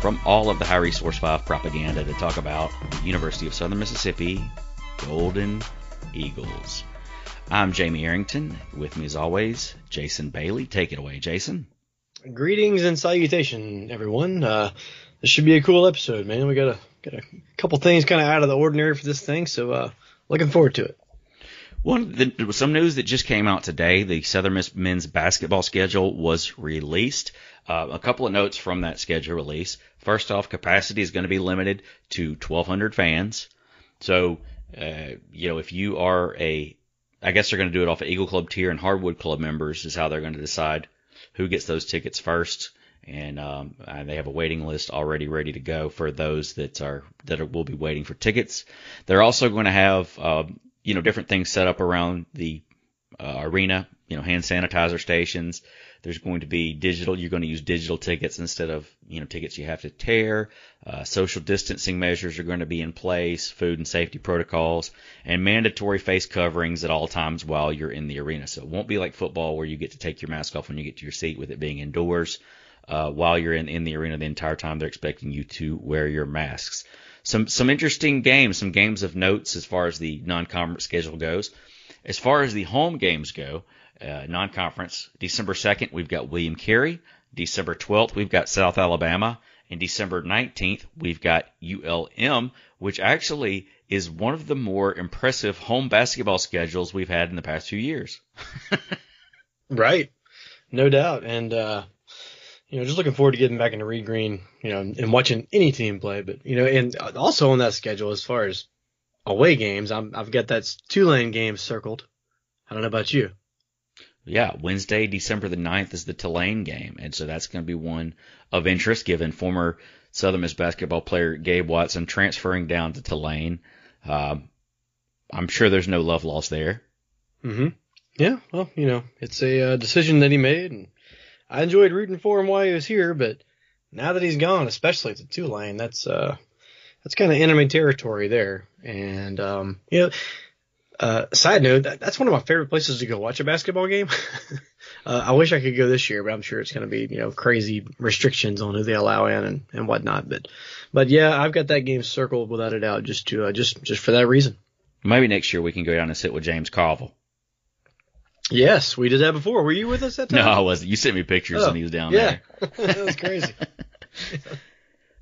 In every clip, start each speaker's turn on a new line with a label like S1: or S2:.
S1: from all of the High Resource 5 propaganda to talk about the University of Southern Mississippi Golden Eagles. I'm Jamie Arrington. With me as always, Jason Bailey. Take it away, Jason.
S2: Greetings and salutation, everyone. Uh, this should be a cool episode, man. We got a got a couple things kind of out of the ordinary for this thing, so uh, looking forward to it.
S1: One, the, there was some news that just came out today. The Southern Miss men's basketball schedule was released. Uh, a couple of notes from that schedule release. First off, capacity is going to be limited to 1,200 fans. So, uh, you know, if you are a, I guess they're going to do it off of Eagle Club tier and Hardwood Club members is how they're going to decide who gets those tickets first. And um, uh, they have a waiting list already ready to go for those that are that are, will be waiting for tickets. They're also going to have um, you know different things set up around the uh, arena. You know, hand sanitizer stations. There's going to be digital. You're going to use digital tickets instead of you know tickets you have to tear. Uh, social distancing measures are going to be in place. Food and safety protocols and mandatory face coverings at all times while you're in the arena. So it won't be like football where you get to take your mask off when you get to your seat with it being indoors. Uh, while you're in, in the arena the entire time, they're expecting you to wear your masks. Some some interesting games, some games of notes as far as the non-conference schedule goes. As far as the home games go, uh, non-conference, December 2nd, we've got William Carey. December 12th, we've got South Alabama. And December 19th, we've got ULM, which actually is one of the more impressive home basketball schedules we've had in the past few years.
S2: Right, no doubt. And uh, you know, just looking forward to getting back into Reed Green, you know, and watching any team play. But you know, and also on that schedule, as far as away games, I'm, I've got that Tulane game circled. I don't know about you.
S1: Yeah, Wednesday, December the 9th is the Tulane game. And so that's going to be one of interest given former Southern Miss basketball player Gabe Watson transferring down to Tulane. Um, I'm sure there's no love lost there.
S2: Mm-hmm. Yeah, well, you know, it's a uh, decision that he made, and I enjoyed rooting for him while he was here, but now that he's gone, especially to Tulane, that's uh, that's kind of enemy territory there. And um, you know, uh, side note, that, that's one of my favorite places to go watch a basketball game. uh, I wish I could go this year, but I'm sure it's going to be you know crazy restrictions on who they allow in and, and whatnot. But but yeah, I've got that game circled without a doubt, just to uh, just just for that reason.
S1: Maybe next year we can go down and sit with James Carville.
S2: Yes, we did that before. Were you with us that time?
S1: No, I wasn't. You sent me pictures
S2: Oh,
S1: when he was down
S2: yeah.
S1: there.
S2: that was crazy.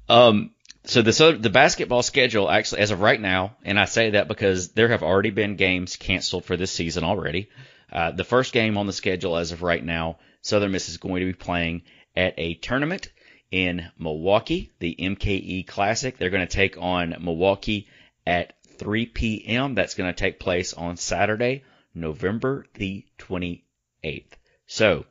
S1: Um, so the the basketball schedule actually, as of right now, and I say that because there have already been games canceled for this season already. Uh, the first game on the schedule as of right now, Southern Miss is going to be playing at a tournament in Milwaukee, the MKE Classic. They're going to take on Milwaukee at 3 p.m. That's going to take place on Saturday, November the 28th. So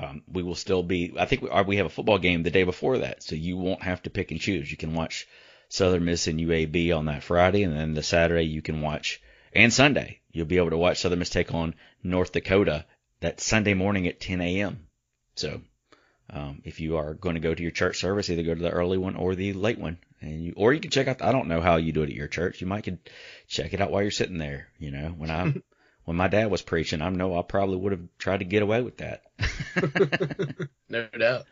S1: um, we will still be. I think we, are, we have a football game the day before that, so you won't have to pick and choose. You can watch Southern Miss and UAB on that Friday, and then the Saturday you can watch, and Sunday you'll be able to watch Southern Miss take on North Dakota that Sunday morning at 10 a.m. So um, if you are going to go to your church service, either go to the early one or the late one, and you or you can check out. I don't know how you do it at your church. You might could check it out while you're sitting there. You know, when I when my dad was preaching, I know I probably would have tried to get away with that.
S2: no doubt.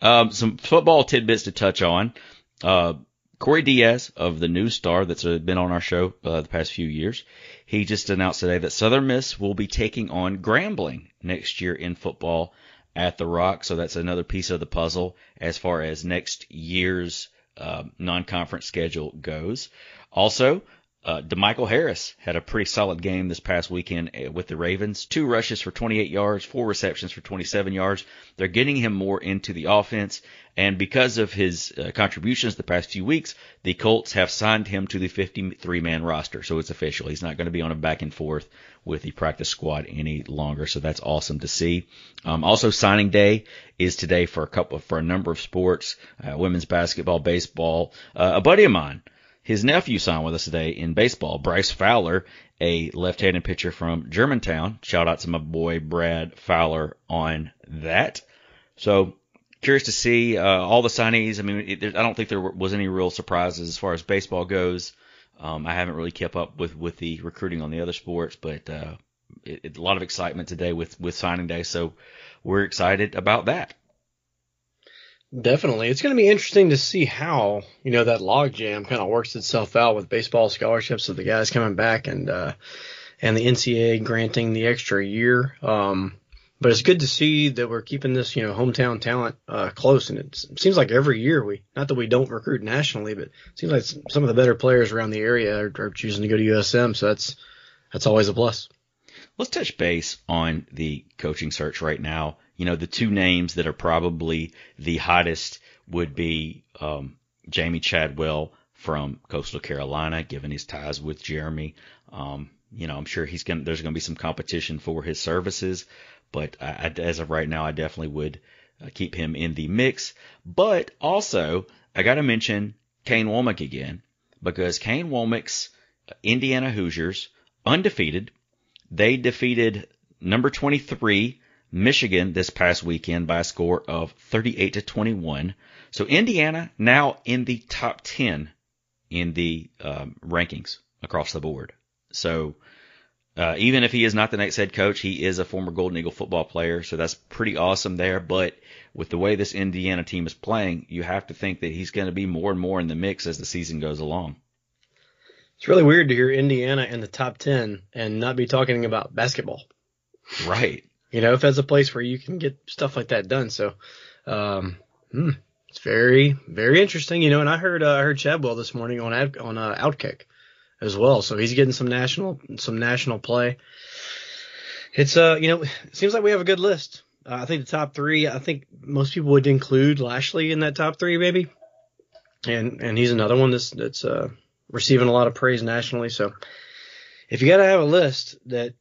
S1: Um, some football tidbits to touch on. Uh, Corey Diaz of the New Star, that's been on our show uh, the past few years, he just announced today that Southern Miss will be taking on Grambling next year in football at the Rock. So that's another piece of the puzzle as far as next year's uh, non-conference schedule goes. Also, Uh, DeMichael Harris had a pretty solid game this past weekend uh, with the Ravens. Two rushes for 28 yards, four receptions for 27 yards. They're getting him more into the offense, and because of his uh, contributions the past few weeks, the Colts have signed him to the 53-man roster. So it's official. He's not going to be on a back and forth with the practice squad any longer. So that's awesome to see. Um, also, signing day is today for a couple for a number of sports, uh, women's basketball, baseball. Uh, a buddy of mine his nephew signed with us today in baseball, Bryce Fowler, a left-handed pitcher from Germantown. Shout out to my boy Brad Fowler on that. So curious to see uh, all the signees. I mean, it, I don't think there was any real surprises as far as baseball goes. Um, I haven't really kept up with with the recruiting on the other sports, but uh, it, it, a lot of excitement today with with signing day. So we're excited about that.
S2: Definitely. It's going to be interesting to see how, you know, that logjam kind of works itself out with baseball scholarships of the guys coming back and, uh, and the NCAA granting the extra year. Um, but it's good to see that we're keeping this, you know, hometown talent, uh, close. And it seems like every year we, not that we don't recruit nationally, but it seems like some of the better players around the area are, are choosing to go to USM. So that's, that's always a plus.
S1: Let's touch base on the coaching search right now you know, the two names that are probably the hottest would be um, Jamey Chadwell from Coastal Carolina, given his ties with Jeremy. Um, you know, I'm sure he's going there's going to be some competition for his services, but I, as of right now, I definitely would uh, keep him in the mix. But also, I got to mention Kane Wommack again because Kane Wommack's Indiana Hoosiers undefeated. They defeated number 23 Michigan this past weekend by a score of 38 to 21. So Indiana now in the top 10 in the um, rankings across the board. So uh, even if he is not the next head coach, he is a former Golden Eagle football player, so that's pretty awesome there. But with the way this Indiana team is playing, you have to think that he's going to be more and more in the mix as the season goes along.
S2: It's really weird to hear Indiana in the top 10 and not be talking about basketball.
S1: Right
S2: you know, if that's a place where you can get stuff like that done. So, um, hmm, it's very, very interesting, you know, and I heard, uh, I heard Chadwell this morning on, ad, on, uh, Outkick as well. So he's getting some national, some national play. It's, uh, you know, it seems like we have a good list. Uh, I think the top three, I think most people would include Lashlee in that top three, maybe. And, and he's another one that's, that's, uh, receiving a lot of praise nationally. So if you got to have a list that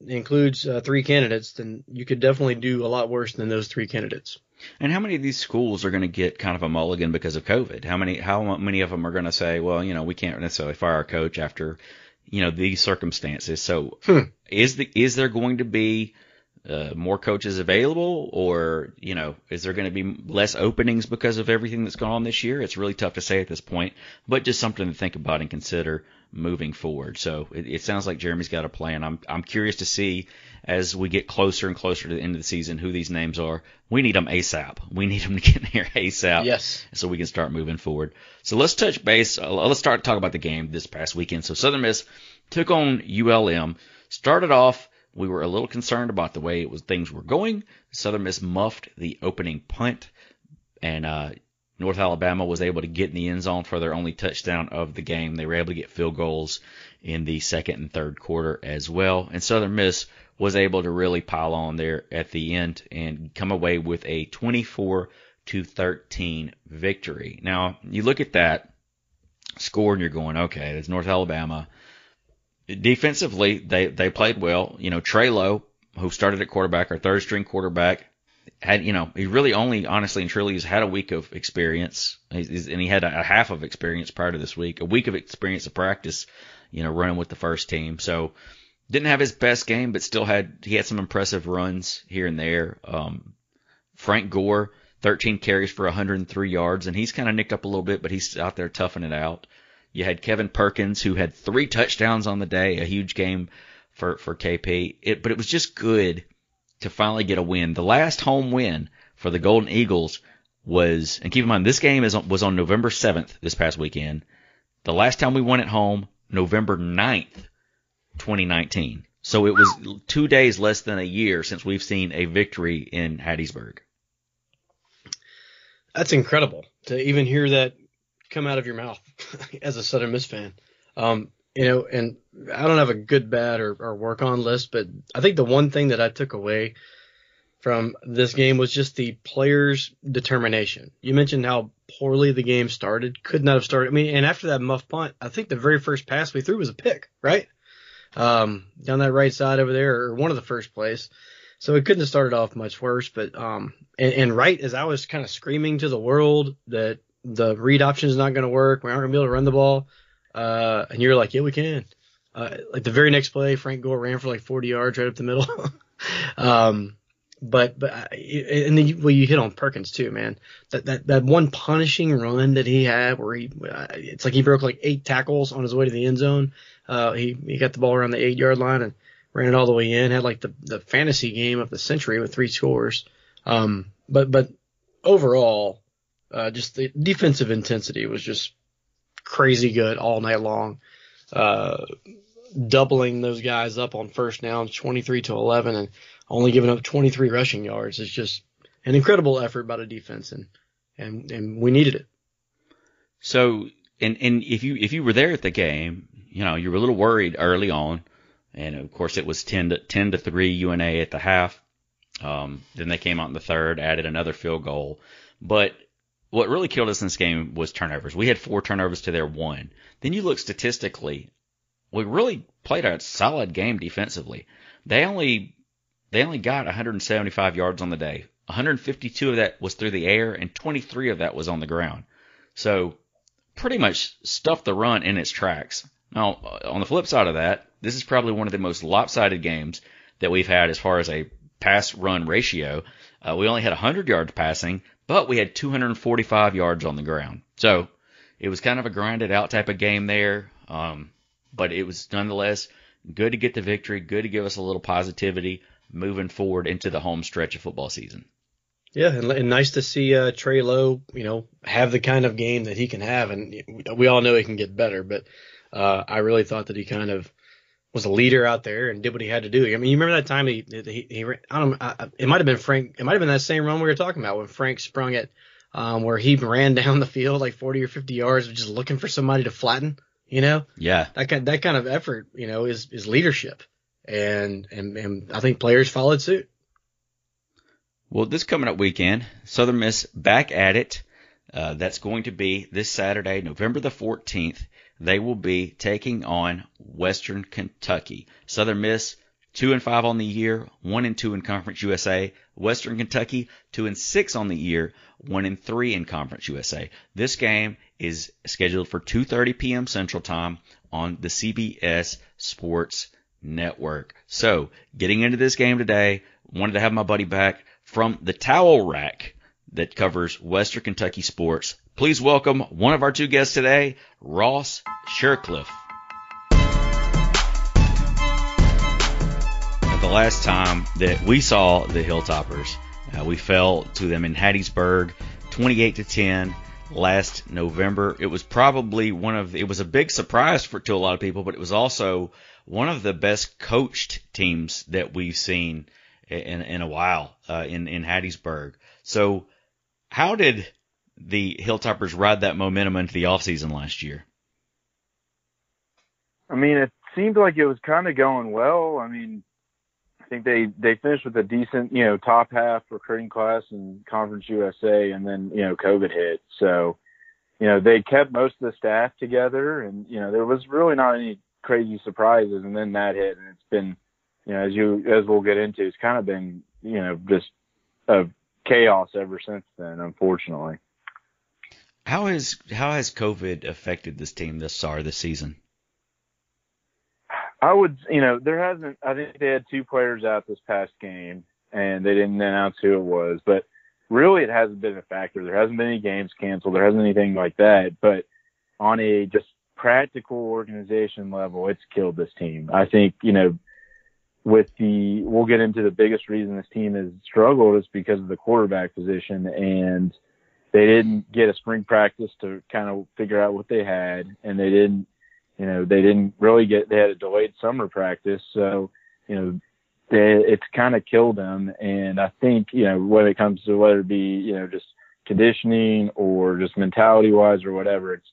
S2: includes uh, three candidates, then you could definitely do a lot worse than those three candidates.
S1: And how many of these schools are going to get kind of a mulligan because of COVID? How many how many of them are going to say, well, you know, we can't necessarily fire our coach after, you know, these circumstances. So hmm. is the is there going to be uh, more coaches available, or you know, is there going to be less openings because of everything that's gone on this year? It's really tough to say at this point, but just something to think about and consider moving forward. So it, it sounds like Jeremy's got a plan. I'm I'm curious to see as we get closer and closer to the end of the season who these names are. We need them ASAP. We need them to get in here ASAP.
S2: Yes.
S1: So we can start moving forward. So let's touch base. Uh, let's start talk about the game this past weekend. So Southern Miss took on ULM. Started off we were a little concerned about the way it was things were going. Southern Miss muffed the opening punt, and uh, North Alabama was able to get in the end zone for their only touchdown of the game. They were able to get field goals in the second and third quarter as well. And Southern Miss was able to really pile on there at the end and come away with a 24 to 13 victory. Now, you look at that score and you're going, okay, there's North Alabama defensively, they they played well. You know, Trey Lowe, who started at quarterback, our third string quarterback, had you know he really only honestly and truly has had a week of experience, he's, and he had a, a half of experience prior to this week, a week of experience of practice, you know, running with the first team. So didn't have his best game, but still had he had some impressive runs here and there. Um, Frank Gore, 13 carries for 103 yards, and he's kind of nicked up a little bit, but he's out there toughing it out. You had Kevin Perkins who had three touchdowns on the day, a huge game for for KP. It, but it was just good to finally get a win. The last home win for the Golden Eagles was, and keep in mind this game is was on November 7th this past weekend. The last time we won at home, November 9th, 2019. So it was two days less than a year since we've seen a victory in Hattiesburg.
S2: That's incredible to even hear that come out of your mouth as a Southern Miss fan. Um, you know, and I don't have a good, bad, or, or work on list, but I think the one thing that I took away from this game was just the players' determination. You mentioned how poorly the game started, could not have started. I mean, and after that muff punt, I think the very first pass we threw was a pick, right? Um, down that right side over there, or one of the first plays. So it couldn't have started off much worse, but um, and, and right as I was kind of screaming to the world that the read option is not going to work, we aren't going to be able to run the ball, uh, and you're like, yeah, we can. Uh, like the very next play, Frank Gore ran for like 40 yards right up the middle. um, but but uh, and then you, well you hit on Perkins too, man. That that that one punishing run that he had where he uh, it's like he broke like eight tackles on his way to the end zone. Uh, he he got the ball around the eight yard line and ran it all the way in. Had like the the fantasy game of the century with three scores. Um, but but overall, uh, just the defensive intensity was just crazy good all night long. Uh, doubling those guys up on first down, 23 to 11, and only giving up 23 rushing yards is just an incredible effort by the defense, and and and we needed it.
S1: So, and and if you if you were there at the game, you know you were a little worried early on, and of course it was 10 to 10 to three UNA at the half. Um, then they came out in the third, added another field goal, but what really killed us in this game was turnovers. We had four turnovers to their one. Then you look statistically, we really played a solid game defensively. They only they only got 175 yards on the day. 152 of that was through the air, and 23 of that was on the ground. So pretty much stuffed the run in its tracks. Now, on the flip side of that, this is probably one of the most lopsided games that we've had as far as a pass run ratio. Uh, we only had 100 yards passing, but we had 245 yards on the ground. So it was kind of a grinded out type of game there. Um, but it was nonetheless good to get the victory, good to give us a little positivity moving forward into the home stretch of football season.
S2: Yeah, and, and nice to see uh, Trey Lowe, you know, have the kind of game that he can have, and we all know he can get better. But uh, I really thought that he kind of was a leader out there and did what he had to do. I mean, you remember that time he he, he I don't I, it might have been Frank, it might have been that same run we were talking about when Frank sprung it, um, where he ran down the field like 40 or 50 yards, just looking for somebody to flatten. You know,
S1: yeah,
S2: that kind that kind of effort, you know, is is leadership and and, and I think players followed suit.
S1: Well, this coming up weekend, Southern Miss back at it. Uh, that's going to be this Saturday, November the 14th. They will be taking on Western Kentucky. Southern Miss two and five on the year, one and two in Conference USA. Western Kentucky two and six on the year, one and three in Conference USA. This game is scheduled for 2:30 p.m. Central Time on the CBS Sports Network. So, getting into this game today, wanted to have my buddy back from the Towel Rack that covers Western Kentucky sports. Please welcome one of our two guests today, Ross Shircliffe. The last time that we saw the Hilltoppers, uh, we fell to them in Hattiesburg, 28 to 10 last November. It was probably one of it was a big surprise for to a lot of people, but it was also one of the best coached teams that we've seen in in a while uh, in in Hattiesburg. So, how did the Hilltoppers ride that momentum into the offseason last year?
S3: I mean, it seemed like it was kind of going well. I mean, I think they they finished with a decent, you know, top half recruiting class in Conference USA, and then you know COVID hit. So, you know, they kept most of the staff together, and you know there was really not any crazy surprises, and then that hit, and it's been, you know, as you as we'll get into, it's kind of been, you know, just a chaos ever since then, unfortunately.
S1: How has how has COVID affected this team this far this season?
S3: I would, you know, there hasn't. I think they had two players out this past game, and they didn't announce who it was. But really, it hasn't been a factor. There hasn't been any games canceled. There hasn't anything like that. But on a just practical organization level, it's killed this team. I think, you know, with the, we'll get into the biggest reason this team has struggled is because of the quarterback position and they didn't get a spring practice to kind of figure out what they had and they didn't, you know, they didn't really get, they had a delayed summer practice. So, you know, they, it's kind of killed them. And I think, you know, when it comes to whether it be, you know, just conditioning or just mentality wise or whatever, it's,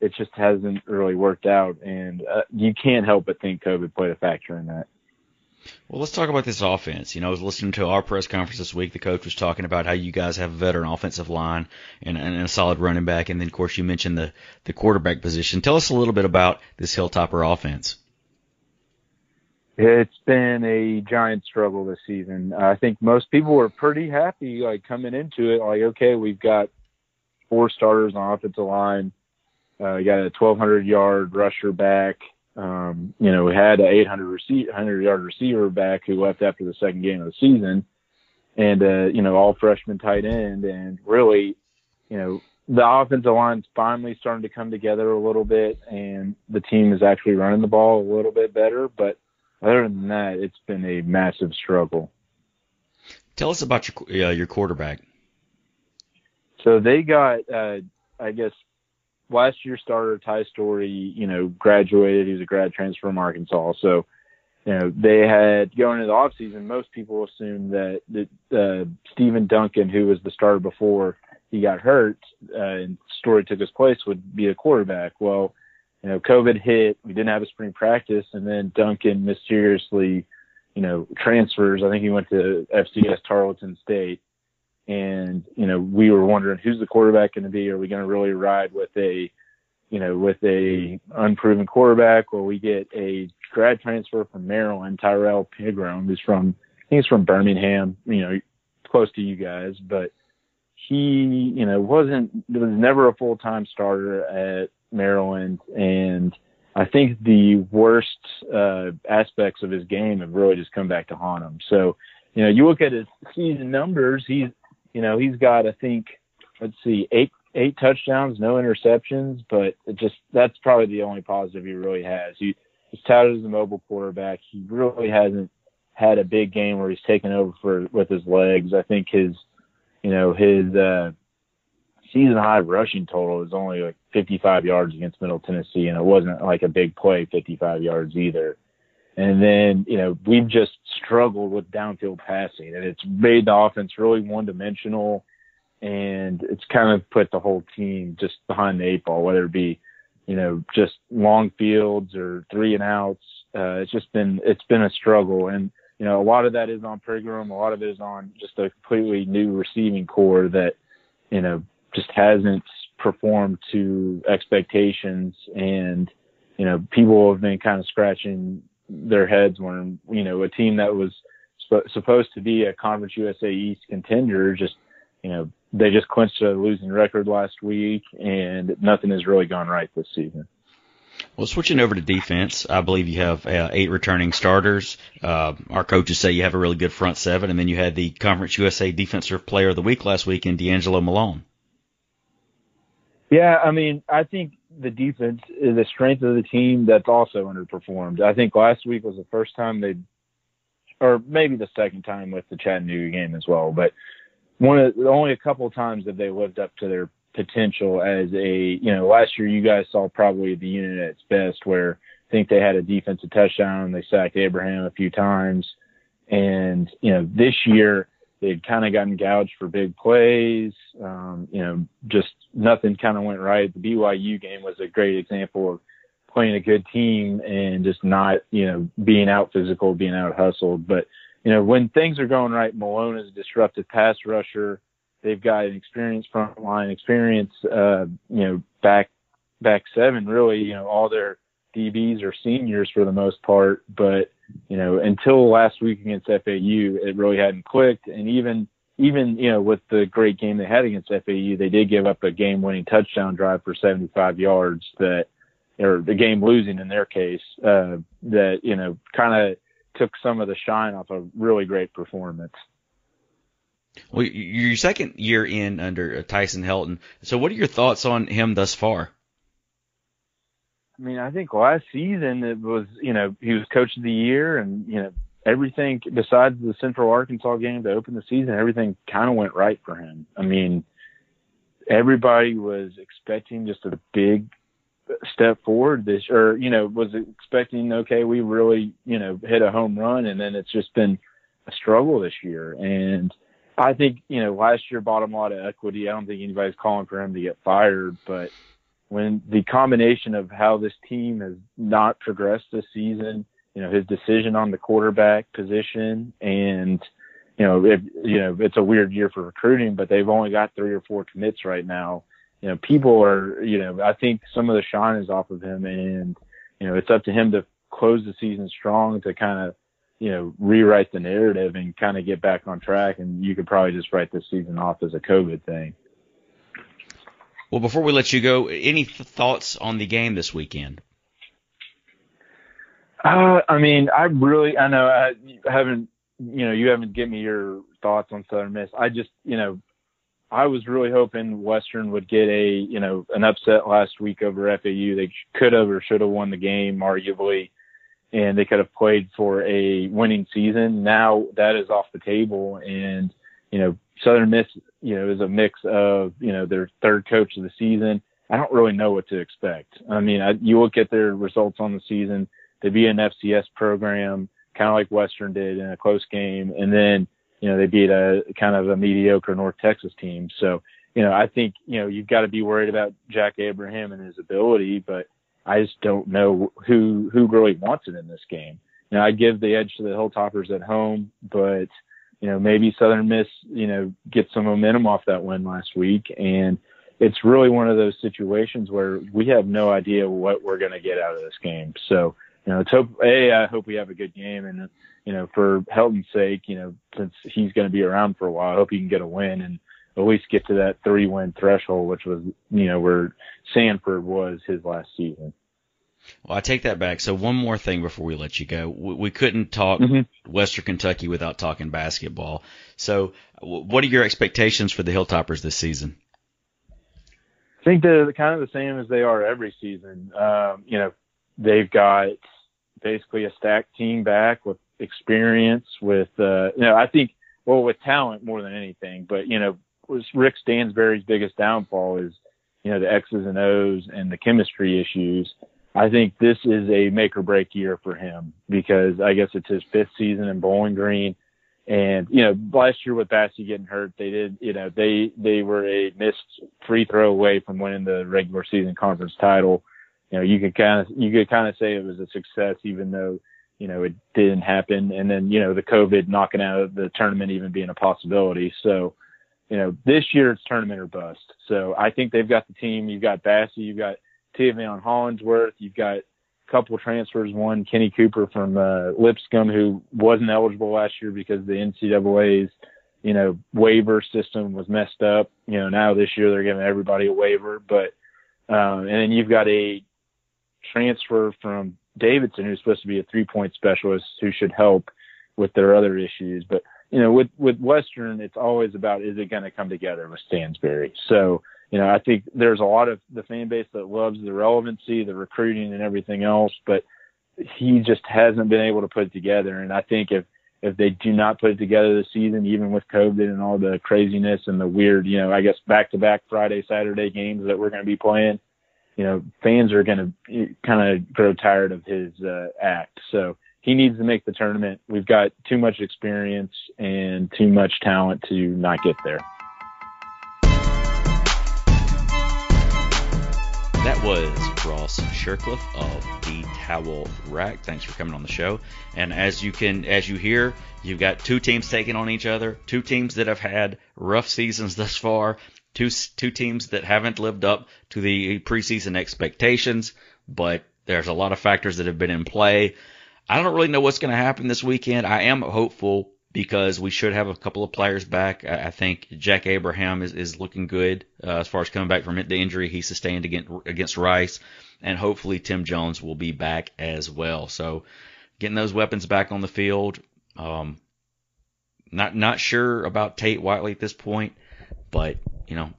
S3: it just hasn't really worked out, and uh, you can't help but think COVID played a factor in that.
S1: Well, let's talk about this offense. You know, I was listening to our press conference this week. The coach was talking about how you guys have a veteran offensive line and, and a solid running back, and then of course you mentioned the the quarterback position. Tell us a little bit about this Hilltopper offense.
S3: It's been a giant struggle this season. I think most people were pretty happy, like coming into it, like okay, we've got four starters on offensive line. Uh, got a 1,200 yard rusher back. Um, you know, we had an 800 receive, 100 yard receiver back who left after the second game of the season, and uh, you know, all freshman tight end, and really, you know, the offensive line's finally starting to come together a little bit, and the team is actually running the ball a little bit better. But other than that, it's been a massive struggle.
S1: Tell us about your uh, your quarterback.
S3: So they got, uh, I guess, last year starter Ty Storey, you know, graduated. He was a grad transfer from Arkansas. So, you know, they had going into the off season. Most people assumed that that uh, Steven Duncan, who was the starter before he got hurt, uh, and Storey took his place, would be a quarterback. Well, you know, COVID hit. We didn't have a spring practice, and then Duncan mysteriously, you know, transfers. I think he went to FCS Tarleton State and you know we were wondering who's the quarterback going to be. Are we going to really ride with a you know with a unproven quarterback, or we get a grad transfer from Maryland, Tyrrell Pigrome, who's from I think he's from Birmingham, you know, close to you guys, but he you know wasn't was never a full time starter at Maryland and. I think the worst uh, aspects of his game have really just come back to haunt him. So, you know, you look at his season numbers, he's you know, he's got, I think, let's see, eight eight touchdowns, no interceptions, but just that's probably the only positive he really has. He, he's touted as a mobile quarterback. He really hasn't had a big game where he's taken over for with his legs. I think his, you know, his uh, season high rushing total is only like 55 yards against Middle Tennessee, and it wasn't like a big play, 55 yards either. And then, you know, we've just struggled with downfield passing and it's made the offense really one dimensional and it's kind of put the whole team just behind the eight ball, whether it be, you know, just long fields or three and outs. Uh, it's just been, it's been a struggle. And, you know, a lot of that is on Pigrome. A lot of it is on just a completely new receiving core that, you know, just hasn't performed to expectations. And, you know, people have been kind of scratching their heads when you know a team that was sp- supposed to be a Conference USA East contender just you know they just clinched a losing record last week and nothing has really gone right this season.
S1: Well, switching over to defense, I believe you have uh, eight returning starters. Uh, our coaches say you have a really good front seven, and then you had the Conference USA Defensive Player of the Week last week in D'Angelo Malone.
S3: Yeah, I mean, I think the defense is the strength of the team that's also underperformed. I think last week was the first time they, or maybe the second time with the Chattanooga game as well, but one of only a couple of times that they lived up to their potential as a, you know, last year you guys saw probably the unit at its best where I think they had a defensive touchdown. They sacked Abraham a few times. And, you know, this year, they'd kind of gotten gouged for big plays. Um, you know, just nothing kind of went right. The BYU game was a great example of playing a good team and just not, you know, being out physical, being out hustled. But, you know, when things are going right, Malone is a disruptive pass rusher. They've got an experienced front line experience, uh, you know, back, back seven, really, you know, all their DBs are seniors for the most part, but you know, until last week against FAU, it really hadn't clicked. And even, even, you know, with the great game they had against FAU, they did give up a game winning touchdown drive for 75 yards that, or the game losing in their case, uh, that, you know, kind of took some of the shine off a really great performance.
S1: Well, your second year in under Tyson Helton. So what are your thoughts on him thus far?
S3: I mean, I think last season it was, you know, he was coach of the year and, you know, everything besides the Central Arkansas game to open the season, everything kind of went right for him. I mean, everybody was expecting just a big step forward this, or, you know, was expecting, okay, we really, you know, hit a home run and then it's just been a struggle this year. And I think, you know, last year bought him a lot of equity. I don't think anybody's calling for him to get fired, but when the combination of how this team has not progressed this season, you know, his decision on the quarterback position and, you know, you know, it's a weird year for recruiting, but they've only got three or four commits right now. You know, people are, you know, I think some of the shine is off of him and, you know, it's up to him to close the season strong to kind of, you know, rewrite the narrative and kind of get back on track. And you could probably just write this season off as a COVID thing.
S1: Well, before we let you go, any th- thoughts on the game this weekend?
S3: Uh, I mean, I really, I know I haven't, you know, you haven't given me your thoughts on Southern Miss. I just, you know, I was really hoping Western would get a, you know, an upset last week over FAU. They could have or should have won the game, arguably, and they could have played for a winning season. Now that is off the table, and you know, Southern Miss, you know, is a mix of, you know, their third coach of the season. I don't really know what to expect. I mean, I, you look at their results on the season. They beat an FCS program, kind of like Western did in a close game, and then you know they beat a kind of a mediocre North Texas team. So you know, I think you know you've got to be worried about Jack Abraham and his ability, but I just don't know who who really wants it in this game. Know, I give the edge to the Hilltoppers at home, but you know, maybe Southern Miss, you know, get some momentum off that win last week. And it's really one of those situations where we have no idea what we're going to get out of this game. So, you know, it's hope, A, I hope we have a good game. And, you know, for Helton's sake, you know, since he's going to be around for a while, I hope he can get a win and at least get to that three win threshold, which was, you know, where Sanford was his last season.
S1: Well, I take that back. So one more thing before we let you go, we, we couldn't talk mm-hmm. Western Kentucky without talking basketball. So, what are your expectations for the Hilltoppers this season?
S3: I think they're kind of the same as they are every season. Um, you know, they've got basically a stacked team back with experience, with uh, you know, I think well with talent more than anything. But you know, was Rick Stansbury's biggest downfall is you know the X's and O's and the chemistry issues. I think this is a make or break year for him because I guess it's his fifth season in Bowling Green. And, you know, last year with Bassey getting hurt, they did, you know, they, they were a missed free throw away from winning the regular season conference title. You know, you could kind of, you could kind of say it was a success, even though, you know, it didn't happen. And then, you know, the COVID knocking out the tournament even being a possibility. So, you know, this year it's tournament or bust. So I think they've got the team. You've got Bassey, you've got Taveion Hollingsworth. You've got a couple transfers. One, Kenny Cooper from uh, Lipscomb, who wasn't eligible last year because the NCAA's, you know, waiver system was messed up. You know, now this year they're giving everybody a waiver. But um, and then you've got a transfer from Davidson, who's supposed to be a three-point specialist, who should help with their other issues. But you know, with with Western, it's always about is it going to come together with Stansbury. So you know, I think there's a lot of the fan base that loves the relevancy, the recruiting, and everything else, but he just hasn't been able to put it together. And I think if if they do not put it together this season, even with COVID and all the craziness and the weird, you know, I guess back to back Friday, Saturday games that we're going to be playing, you know, fans are going to kind of grow tired of his uh, act. So he needs to make the tournament. We've got too much experience and too much talent to not get there.
S1: That was Ross Shircliffe of the Towel Rack. Thanks for coming on the show. And as you can, as you hear, you've got two teams taking on each other. Two teams that have had rough seasons thus far. Two two teams that haven't lived up to the preseason expectations. But there's a lot of factors that have been in play. I don't really know what's going to happen this weekend. I am hopeful because we should have a couple of players back. I, think Jack Abraham is, is looking good uh, as far as coming back from the injury he sustained against, against Rice, and hopefully Tim Jones will be back as well. So getting those weapons back on the field. Um, not not sure about Tate Whiteley at this point, but you know,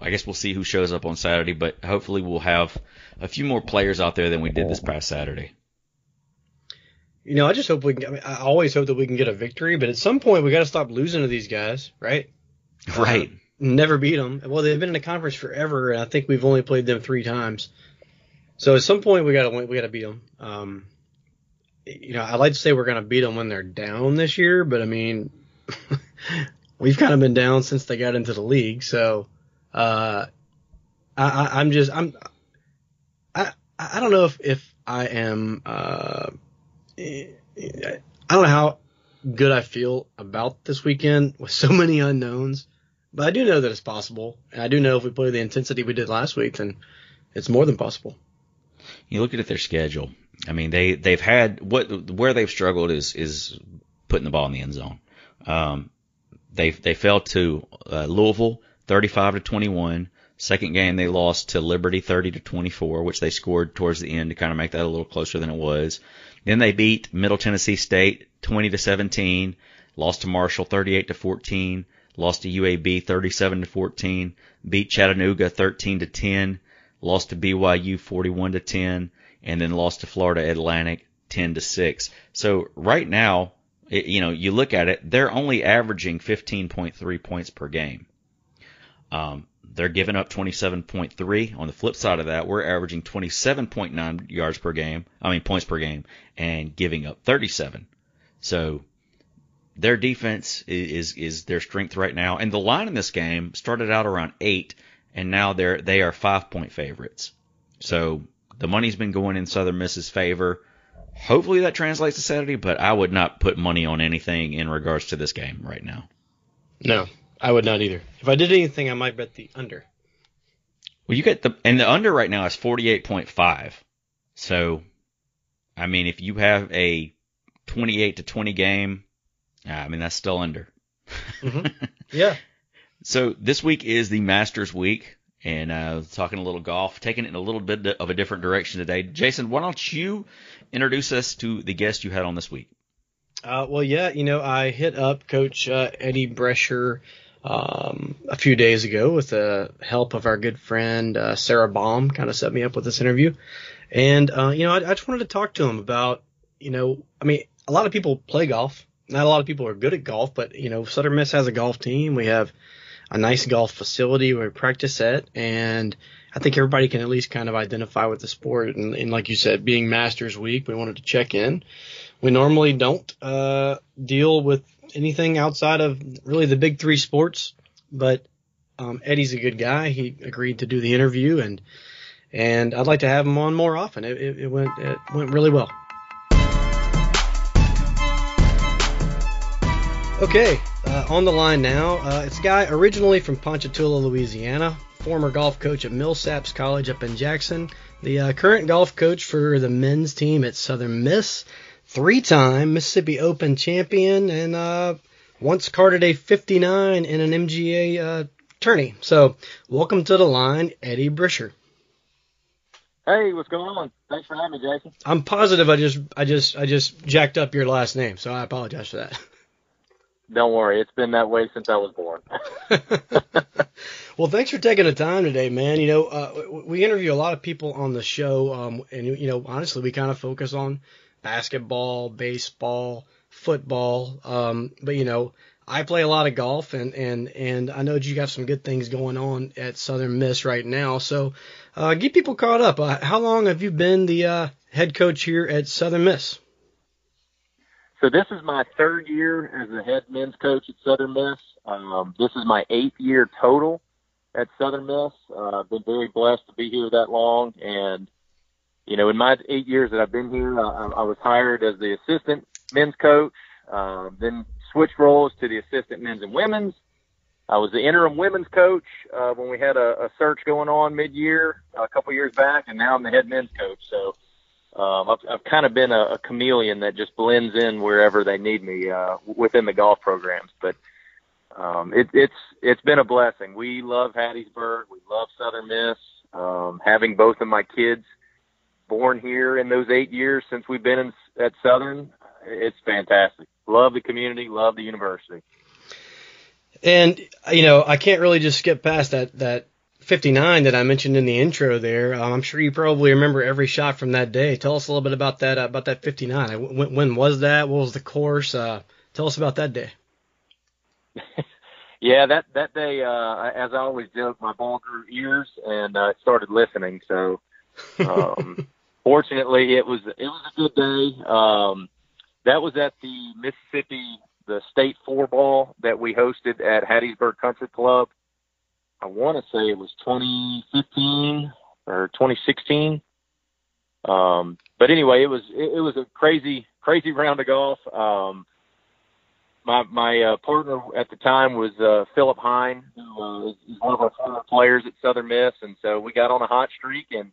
S1: I guess we'll see who shows up on Saturday. But hopefully we'll have a few more players out there than we did this past Saturday.
S2: You know, I just hope we can. I, mean, I always hope that we can get a victory, but at some point we got to stop losing to these guys, right?
S1: Right. Uh,
S2: never beat them. Well, they've been in the conference forever, and I think we've only played them three times. So at some point we got to win. We got to beat them. Um, you know, I'd like to say we're going to beat them when they're down this year, but I mean, we've kind of been down since they got into the league. So, uh, I, I'm just I'm I I don't know if if I am. Uh, I don't know how good I feel about this weekend with so many unknowns, but I do know that it's possible, and I do know if we play the intensity we did last week, then it's more than possible.
S1: You look at their schedule. I mean, they they've had what where they've struggled is is putting the ball in the end zone. Um, they they fell to uh, Louisville 35 to 21. Second game they lost to Liberty 30 to 24, which they scored towards the end to kind of make that a little closer than it was. Then they beat Middle Tennessee State 20 to 17, lost to Marshall 38 to 14, lost to UAB 37 to 14, beat Chattanooga 13 to 10, lost to BYU 41 to 10, and then lost to Florida Atlantic 10 to 6. So right now, it, you know, you look at it, they're only averaging 15.3 points per game. Um, they're giving up 27.3. On the flip side of that, we're averaging 27.9 yards per game. I mean points per game, and giving up 37. So their defense is is their strength right now. And the line in this game started out around eight, and now they're they are five point favorites. So the money's been going in Southern Miss's favor. Hopefully that translates to Saturday, but I would not put money on anything in regards to this game right now.
S2: No, I would not either. If I did anything, I might bet the under.
S1: Well, you get the and the under right now is forty eight point five. So, I mean, if you have a twenty eight to twenty game, I mean that's still under.
S2: Mm-hmm. Yeah.
S1: so this week is the Masters week, and uh, talking a little golf, taking it in a little bit of a different direction today. Jason, why don't you introduce us to the guest you had on this week?
S2: Uh, well, yeah, you know, I hit up Coach uh, Eddie Brescher um, a few days ago with the help of our good friend uh, Sarah Baum, kind of set me up with this interview. And, uh, you know, I, I just wanted to talk to him about, you know, I mean, a lot of people play golf. Not a lot of people are good at golf, but, you know, Southern Miss has a golf team. We have a nice golf facility where we practice at. And I think everybody can at least kind of identify with the sport. And, and like you said, being Masters Week, we wanted to check in. We normally don't uh, deal with anything outside of really the big three sports. But um, Eddie's a good guy. He agreed to do the interview, and and I'd like to have him on more often. It, it, it went it went really well. Okay, uh, on the line now, uh, it's a guy originally from Ponchatoula, Louisiana, former golf coach at Millsaps College up in Jackson, the uh, current golf coach for the men's team at Southern Miss, three-time Mississippi Open champion, and uh, once carded a 59 in an MGA uh, tourney. So, welcome to the line, Eddie Brisher.
S4: Hey, what's going on? Thanks for having me, Jason.
S2: I'm positive I just I just I just jacked up your last name, so I apologize for that.
S4: Don't worry, it's been that way since I was born.
S2: well, thanks for taking the time today, man. You know, uh, we interview a lot of people on the show, um, and you know, honestly, we kind of focus on basketball, baseball, football. Um, but you know, I play a lot of golf, and and and I know you got some good things going on at Southern Miss right now. So, uh, get people caught up. Uh, how long have you been the uh, head coach here at Southern Miss?
S4: So this is my third year as the head men's coach at Southern Miss. Um, this is my eighth year total at Southern Miss. Uh, I've been very blessed to be here that long, and you know, in my eight years that I've been here, I, I was hired as the assistant men's coach, uh, then switched roles to the assistant men's and women's. I was the interim women's coach uh, when we had a, a search going on mid-year a couple years back, and now I'm the head men's coach. So um, I've, I've kind of been a, a chameleon that just blends in wherever they need me uh, within the golf programs. But um, it, it's it's been a blessing. We love Hattiesburg. We love Southern Miss. Um, having both of my kids born here in those eight years since we've been in, at Southern, it's fantastic. Love the community. Love the university.
S2: And you know, I can't really just skip past that that 59 that I mentioned in the intro there. Um, I'm sure you probably remember every shot from that day. Tell us a little bit about that uh, about that 59. When, when, was that? What was the course? Uh, tell us about that day.
S4: yeah, that that day, uh, as I always joke, my ball grew ears and uh, started listening. So, um, fortunately, it was it was a good day. Um, that was at the Mississippi the state four ball that we hosted at Hattiesburg Country Club I want to say it was 2015 or 2016. Um, but anyway, it was it, it was a crazy crazy round of golf. Um, my my uh, partner at the time was uh, Philip Hine, who uh, is, one of our former players at Southern Miss, and so we got on a hot streak and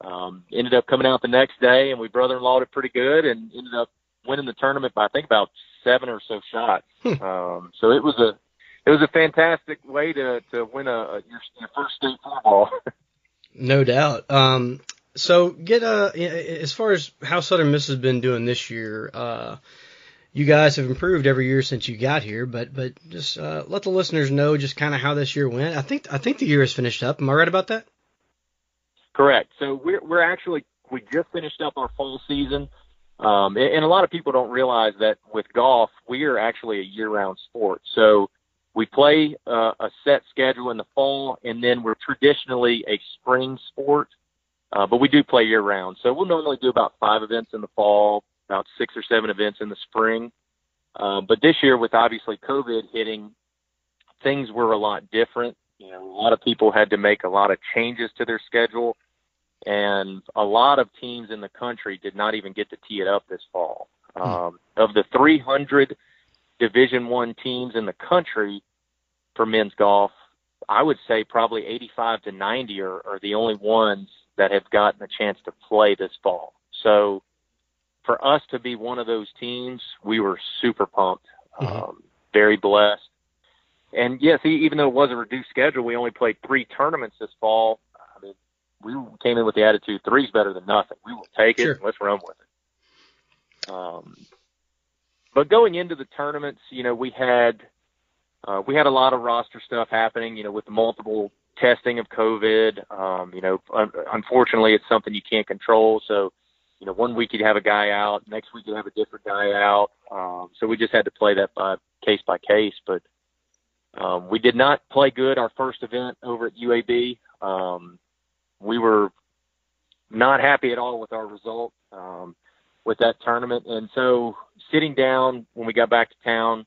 S4: um, ended up coming out the next day, and we brother-in-lawed it pretty good, and ended up winning the tournament by I think about seven or so shots.
S2: Hmm.
S4: um, so it was a it was a fantastic way to to win a, a your, your first state four ball.
S2: No doubt. Um, so get uh, as far as how Southern Miss has been doing this year, uh, you guys have improved every year since you got here, but but just uh, let the listeners know just kind of how this year went. I think I think the year is finished up. Am I right about that?
S4: Correct. So we're we're actually we just finished up our fall season. Um, and, and a lot of people don't realize that with golf, we are actually a year-round sport. So we play uh, a set schedule in the fall, and then we're traditionally a spring sport, uh, but we do play year-round. So we'll normally do about five events in the fall, about six or seven events in the spring. Um, but this year, with obviously COVID hitting, things were a lot different. You know, a lot of people had to make a lot of changes to their schedule and a lot of teams in the country did not even get to tee it up this fall. Um, of the 300 Division One teams in the country for men's golf, I would say probably 85 to 90 are, are the only ones that have gotten a chance to play this fall. So for us to be one of those teams, we were super pumped,
S2: Mhm.
S4: um, very blessed. And yes, even though it was a reduced schedule, we only played three tournaments this fall. I mean, we came in with the attitude three's better than nothing. We will take it.
S2: Sure.
S4: And let's run with it. Um, but going into the tournaments, you know, we had uh, we had a lot of roster stuff happening. You know, with the multiple testing of COVID. Um, you know, un- unfortunately, it's something you can't control. So, you know, one week you'd have a guy out, next week you'd have a different guy out. Um, so we just had to play that by case by case. But um, we did not play good our first event over at UAB. Um, we were not happy at all with our result um, with that tournament. And so sitting down when we got back to town,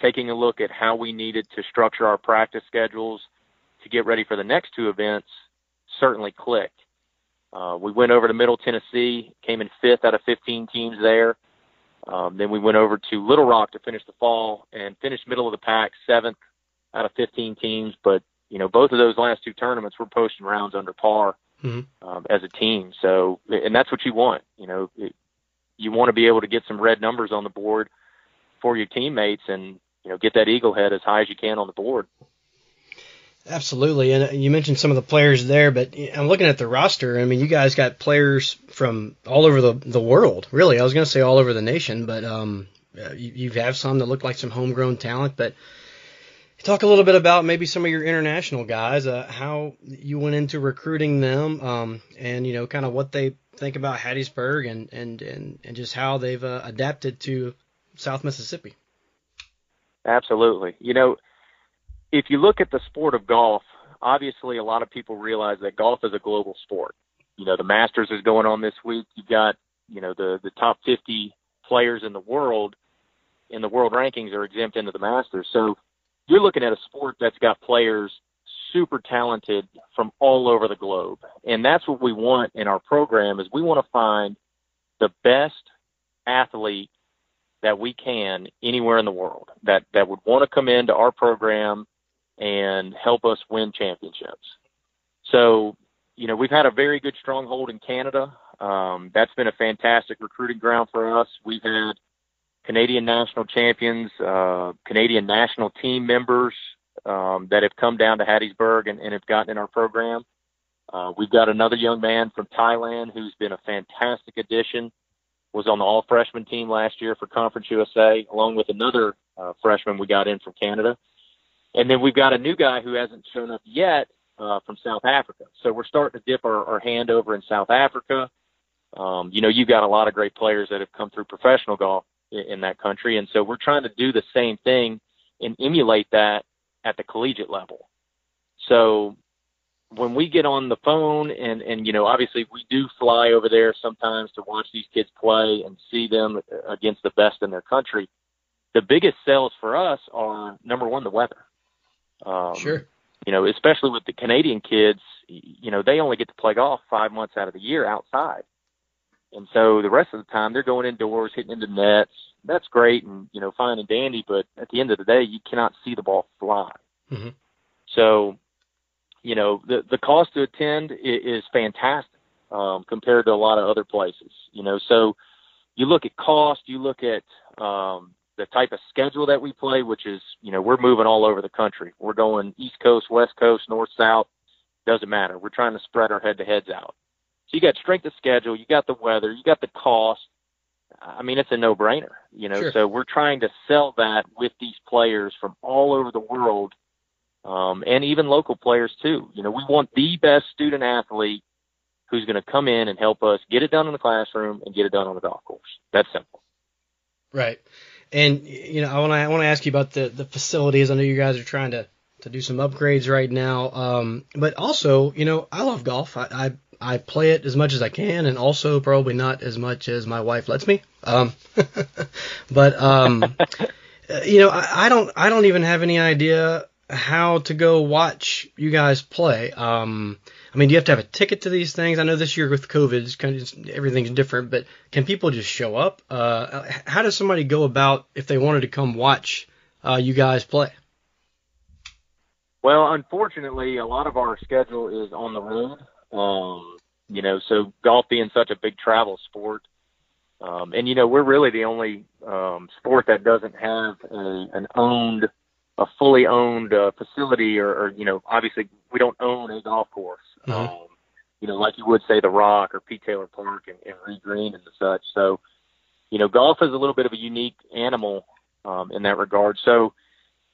S4: taking a look at how we needed to structure our practice schedules to get ready for the next two events certainly clicked. Uh, we went over to Middle Tennessee, came in fifth out of 15 teams there. Um, then we went over to Little Rock to finish the fall and finished middle of the pack, seventh out of 15 teams. But you know, both of those last two tournaments were posting rounds under par
S2: Mhm.
S4: um, as a team. So, and that's what you want. You know, it, you want to be able to get some red numbers on the board for your teammates, and you know, get that eagle head as high as you can on the board.
S2: Absolutely, and uh, you mentioned some of the players there, but I'm looking at the roster. I mean, you guys got players from all over the the world. Really, I was going to say all over the nation, but um, uh, you, you have some that look like some homegrown talent. But talk a little bit about maybe some of your international guys, uh, how you went into recruiting them, um, and you know, kind of what they think about Hattiesburg, and and and and just how they've uh, adapted to South Mississippi.
S4: Absolutely. You know, if you look at the sport of golf, obviously a lot of people realize that golf is a global sport. You know, the Masters is going on this week. You've got, you know, the the top 50 players in the world in the world rankings are exempt into the Masters. So you're looking at a sport that's got players super talented from all over the globe. And that's what we want in our program is we want to find the best athlete that we can anywhere in the world that that would want to come into our program and help us win championships. So, you know, we've had a very good stronghold in Canada. Um, that's been a fantastic recruiting ground for us. We've had Canadian national champions, uh, Canadian national team members um, that have come down to Hattiesburg and, and have gotten in our program. Uh, we've got another young man from Thailand who's been a fantastic addition was on the all freshman team last year for Conference USA, along with another uh, freshman we got in from Canada. And then we've got a new guy who hasn't shown up yet uh, from South Africa. So we're starting to dip our, our hand over in South Africa. Um, you know, you've got a lot of great players that have come through professional golf in, that country. And so we're trying to do the same thing and emulate that at the collegiate level. So when we get on the phone and and you know obviously we do fly over there sometimes to watch these kids play and see them against the best in their country the biggest sales for us are number one the weather um,
S2: Sure.
S4: you know especially with the canadian kids you know they only get to play golf five months out of the year outside And so the rest of the time they're going indoors, hitting into nets. That's great and you know fine and dandy, but at the end of the day, you cannot see the ball fly.
S2: Mm-hmm.
S4: So, you know, the the cost to attend is, is fantastic um, compared to a lot of other places. You know, so you look at cost, you look at um, the type of schedule that we play, which is, you know, we're moving all over the country. We're going East Coast, West Coast, North, South. Doesn't matter. We're trying to spread our head to heads out. So you got strength of schedule, you got the weather, you got the cost. I mean, it's a no-brainer, you know.
S2: Sure.
S4: So we're trying to sell that with these players from all over the world, um, and even local players too. You know, we want the best student athlete who's going to come in and help us get it done in the classroom and get it done on the golf course. That's simple.
S2: Right. And you know, I want to I want to ask you about the the facilities. I know you guys are trying to to do some upgrades right now. Um, but also, you know, I love golf. I, I I play it as much as I can, and also probably not as much as my wife lets me. Um, but um, you know, I, I don't I don't even have any idea how to go watch you guys play. Um, I mean, do you have to have a ticket to these things? I know this year with COVID, it's kind of everything's different, but can people just show up? Uh, how does somebody go about if they wanted to come watch uh, you guys play?
S4: Well, unfortunately, a lot of our schedule is on the road. Um, you know, so golf being such a big travel sport, um, and you know, we're really the only um, sport that doesn't have a, an owned, a fully owned uh, facility, or, or you know, obviously we don't own a golf course.
S2: Mhm.
S4: Um, you know, like you would say the Rock or Pete Taylor Park and, and Reed Green and such. So, you know, golf is a little bit of a unique animal um, in that regard. So,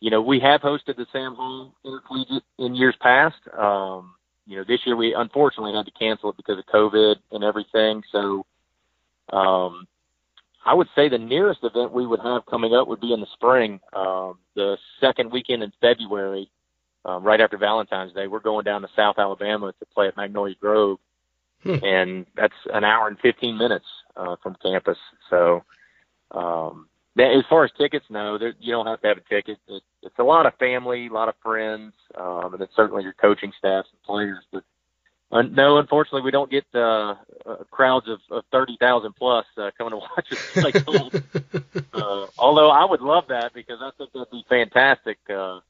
S4: you know, we have hosted the Sam Hall Intercollegiate in years past. Um, you know, this year we unfortunately had to cancel it because of COVID and everything. So, um, I would say the nearest event we would have coming up would be in the spring, um, the second weekend in February, um, right after Valentine's Day. We're going down to South Alabama to play at Magnolia Grove,
S2: Hmm.
S4: and that's an hour and 15 minutes uh, from campus. So, um, that, as far as tickets, no, there, you don't have to have a ticket. It, it's a lot of family, a lot of friends, um, and then certainly your coaching staffs and players. But uh, no, unfortunately, we don't get uh, uh, crowds of, of 30,000 plus uh, coming to watch us play uh, although I would love that because I think that'd be fantastic uh,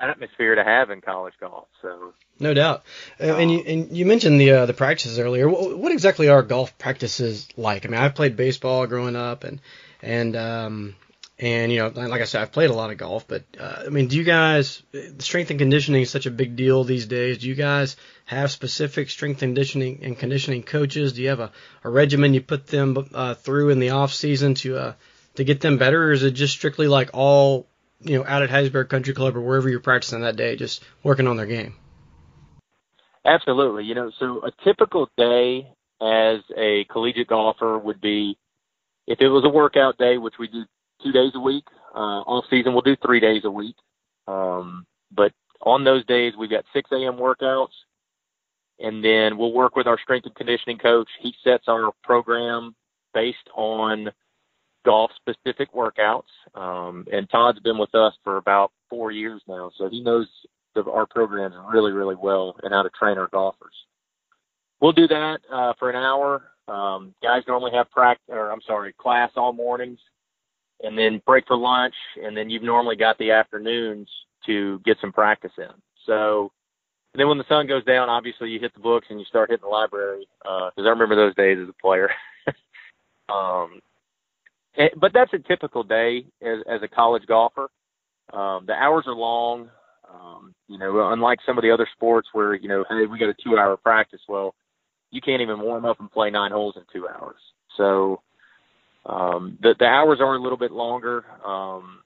S4: atmosphere to have in college golf. So
S2: No doubt. Uh, and you and you mentioned the uh, the practices earlier. What, what exactly are golf practices like? I mean, I played baseball growing up, and and um and you know, like I said, I've played a lot of golf. But uh, I mean, do you guys strength and conditioning is such a big deal these days? Do you guys have specific strength and conditioning and conditioning coaches? Do you have a, a regimen you put them uh, through in the off season to uh, to get them better, or is it just strictly like all you know out at Hattiesburg Country Club or wherever you're practicing that day, just working on their game?
S4: Absolutely. You know, so a typical day as a collegiate golfer would be if it was a workout day, which we do two days a week. Uh, off season, we'll do three days a week. Um, but on those days, we've got 6 a.m. workouts, and then we'll work with our strength and conditioning coach. He sets our program based on golf specific workouts. Um, and Todd's been with us for about four years now, so he knows the, our programs really, really well and how to train our golfers. We'll do that uh, for an hour. Um, guys normally have practice, or I'm sorry, class all mornings, and then break for lunch, and then you've normally got the afternoons to get some practice in. So and then when the sun goes down, obviously you hit the books and you start hitting the library because I remember those days as a player. um, eh, but that's a typical day as, as a college golfer. Um, the hours are long. Um, you know, unlike some of the other sports where you know, hey, we got a two-hour practice. Well, you can't even warm up and play nine holes in two hours. So um, the the hours are a little bit longer. Um,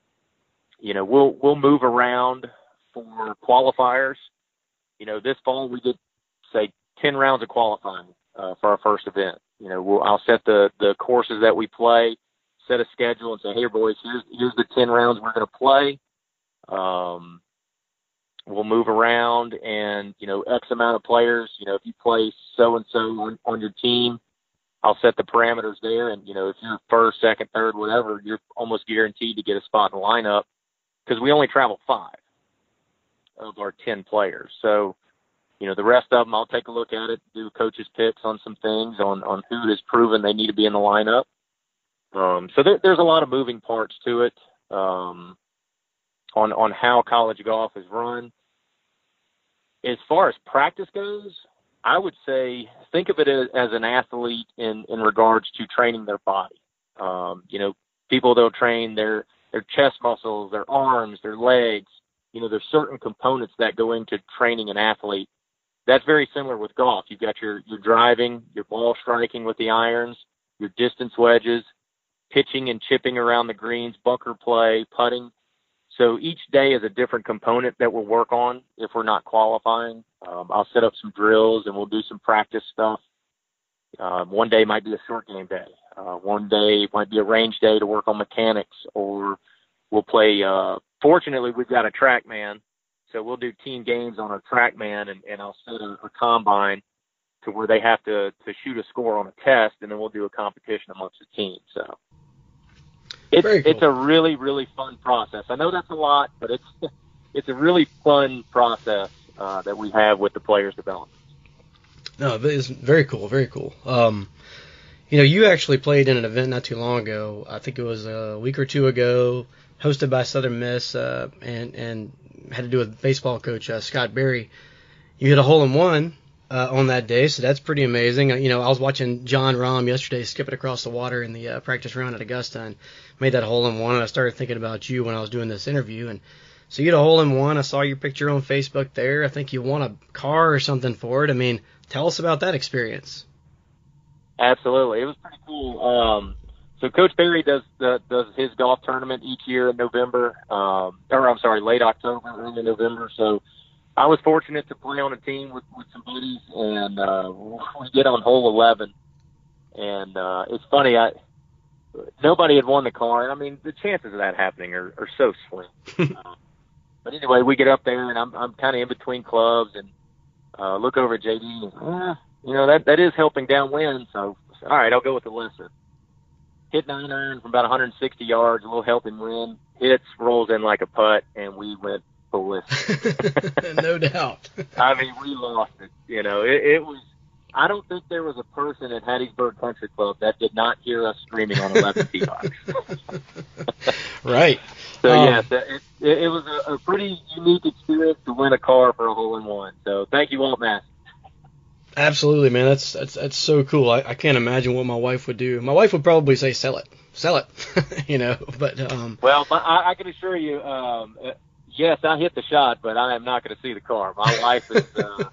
S4: you know, we'll we'll move around for qualifiers. You know, this fall we did say ten rounds of qualifying uh, for our first event. You know, we'll, I'll set the the courses that we play, set a schedule, and say, hey boys, here's here's the ten rounds we're going to play. Um, we'll move around, and you know, X amount of players. You know, if you play so and so on on your team, I'll set the parameters there, and you know, if you're first, second, third, whatever, you're almost guaranteed to get a spot in the lineup because we only travel five of our ten players. So you know, the rest of them, I'll take a look at it, do coaches picks on some things on on who has proven they need to be in the lineup. Um, so there, there's a lot of moving parts to it um, on on how college golf is run. As far as practice goes, I would say think of it as, an athlete in in regards to training their body. Um, you know, people they'll train their their chest muscles, their arms, their legs. You know, there's certain components that go into training an athlete that's very similar with golf. You've got your your driving, your ball striking with the irons, your distance wedges, pitching and chipping around the greens, bunker play, putting. So each day is a different component that we'll work on if we're not qualifying. Um, I'll set up some drills and we'll do some practice stuff. Um, one day might be a short game day. Uh, one day might be a range day to work on mechanics, or we'll play. Uh, fortunately, we've got a TrackMan so we'll do team games on a TrackMan, and, and I'll set a, a combine to where they have to to shoot a score on a test, and then we'll do a competition amongst the team. So it's cool. it's a really really fun process. I know that's a lot, but it's it's a really fun process uh, that we have with the players development.
S2: No, it's very cool, very cool. Um, you know, you actually played in an event not too long ago. I think it was a week or two ago, hosted by Southern Miss, uh, and and had to do with baseball coach uh, Scott Berry. You hit a hole in one uh, on that day, so that's pretty amazing. Uh, you know, I was watching Jon Rahm yesterday skip it across the water in the uh, practice round at Augusta and made that hole in one, and I started thinking about you when I was doing this interview. And so you had a hole in one. I saw your picture on Facebook there. I think you won a car or something for it. I mean, tell us about that experience.
S4: Absolutely, it was pretty cool. Um, so Coach Berry does the, does his golf tournament each year in November, um, or I'm sorry, late October, early November. So I was fortunate to play on a team with, with some buddies, and uh, we get on hole 11. And uh, it's funny, I nobody had won the car. And I mean, the chances of that happening are, are so slim. uh, but anyway, we get up there, and I'm I'm kind of in between clubs, and uh, look over at JD, and eh, you know that that is helping downwind. So all right, I'll go with the lesser hit nine iron from about 160 yards, a little helping wind, hits, rolls in like a putt, and we went ballistic.
S2: no doubt.
S4: I mean, we lost it. You know, it, it was. I don't think there was a person at Hattiesburg Country Club that did not hear us screaming on 11 tee box.
S2: right.
S4: So um, yes, it, it, it was a, a pretty unique experience to win a car for a hole in one. So thank you, Walt Mass.
S2: Absolutely, man. That's that's that's so cool. I, I can't imagine what my wife would do. My wife would probably say, "Sell it, sell it," you know. But um.
S4: Well, I, I can assure you, um, yes, I hit the shot, but I am not going to see the car. My wife is. Uh,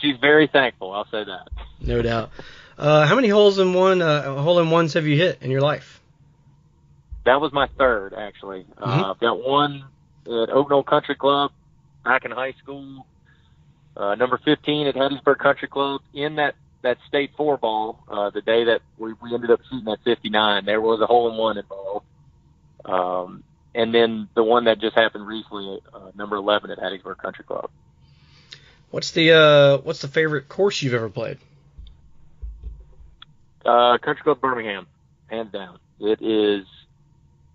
S4: she's very thankful. I'll say that.
S2: No doubt. Uh, how many holes in one uh, hole in ones have you hit in your life?
S4: That was my third, actually. Uh, mm-hmm. Uh, I've got one at Oak Knoll Country Club back in high school uh, number 15 at Hattiesburg Country Club in that that state four ball uh, the day that we, we ended up shooting at 59. There was a hole in one involved. Um, and then the one that just happened recently, uh, number 11 at Hattiesburg Country Club.
S2: What's the uh, what's the favorite course you've ever played?
S4: Uh, Country Club Birmingham, hands down. It is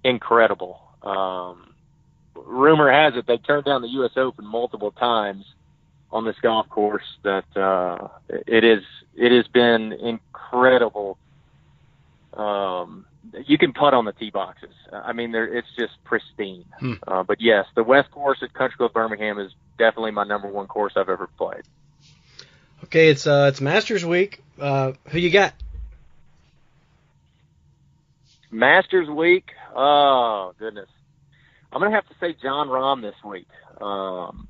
S4: incredible. Um, rumor has it they turned down the U.S. Open multiple times on this golf course that uh, it is it has been incredible. Um, you can putt on the tee boxes. I mean, they it's just pristine. Hmm. Uh, but yes, the West Course at Country Club Birmingham is definitely my number one course I've ever played.
S2: Okay, it's uh, it's Masters Week. Uh, who you got?
S4: Masters Week. Oh goodness, I'm gonna have to say Jon Rahm this week. Um,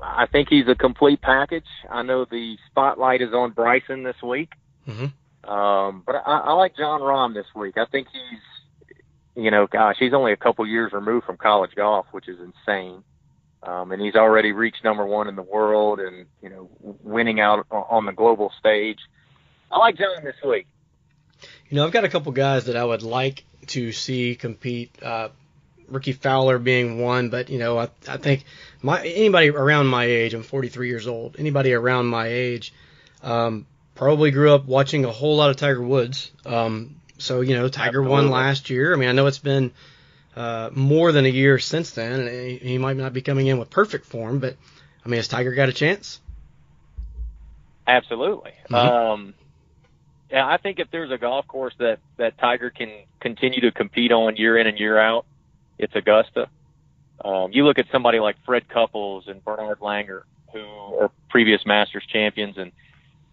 S4: I think he's a complete package. I know the spotlight is on Bryson this week, mm-hmm. Um, but I, I like Jon Rahm this week. I think he's, you know, gosh, he's only a couple years removed from college golf, which is insane. Um, and he's already reached number one in the world, and you know, winning out on the global stage. I like Jon this week.
S2: You know, I've got a couple guys that I would like to see compete. Uh, Rickie Fowler being one, but you know, I, I think my anybody around my age, I'm 43 years old. Anybody around my age, um, probably grew up watching a whole lot of Tiger Woods. Um, so you know, Tiger Absolutely. won last year. I mean, I know it's been uh, more than a year since then, and he, he might not be coming in with perfect form, but I mean, has Tiger got a chance?
S4: Absolutely.
S2: Mhm.
S4: Um, yeah, I think if there's a golf course that that Tiger can continue to compete on year in and year out, it's Augusta. Um, you look at somebody like Fred Couples and Bernard Langer, who are previous Masters champions, and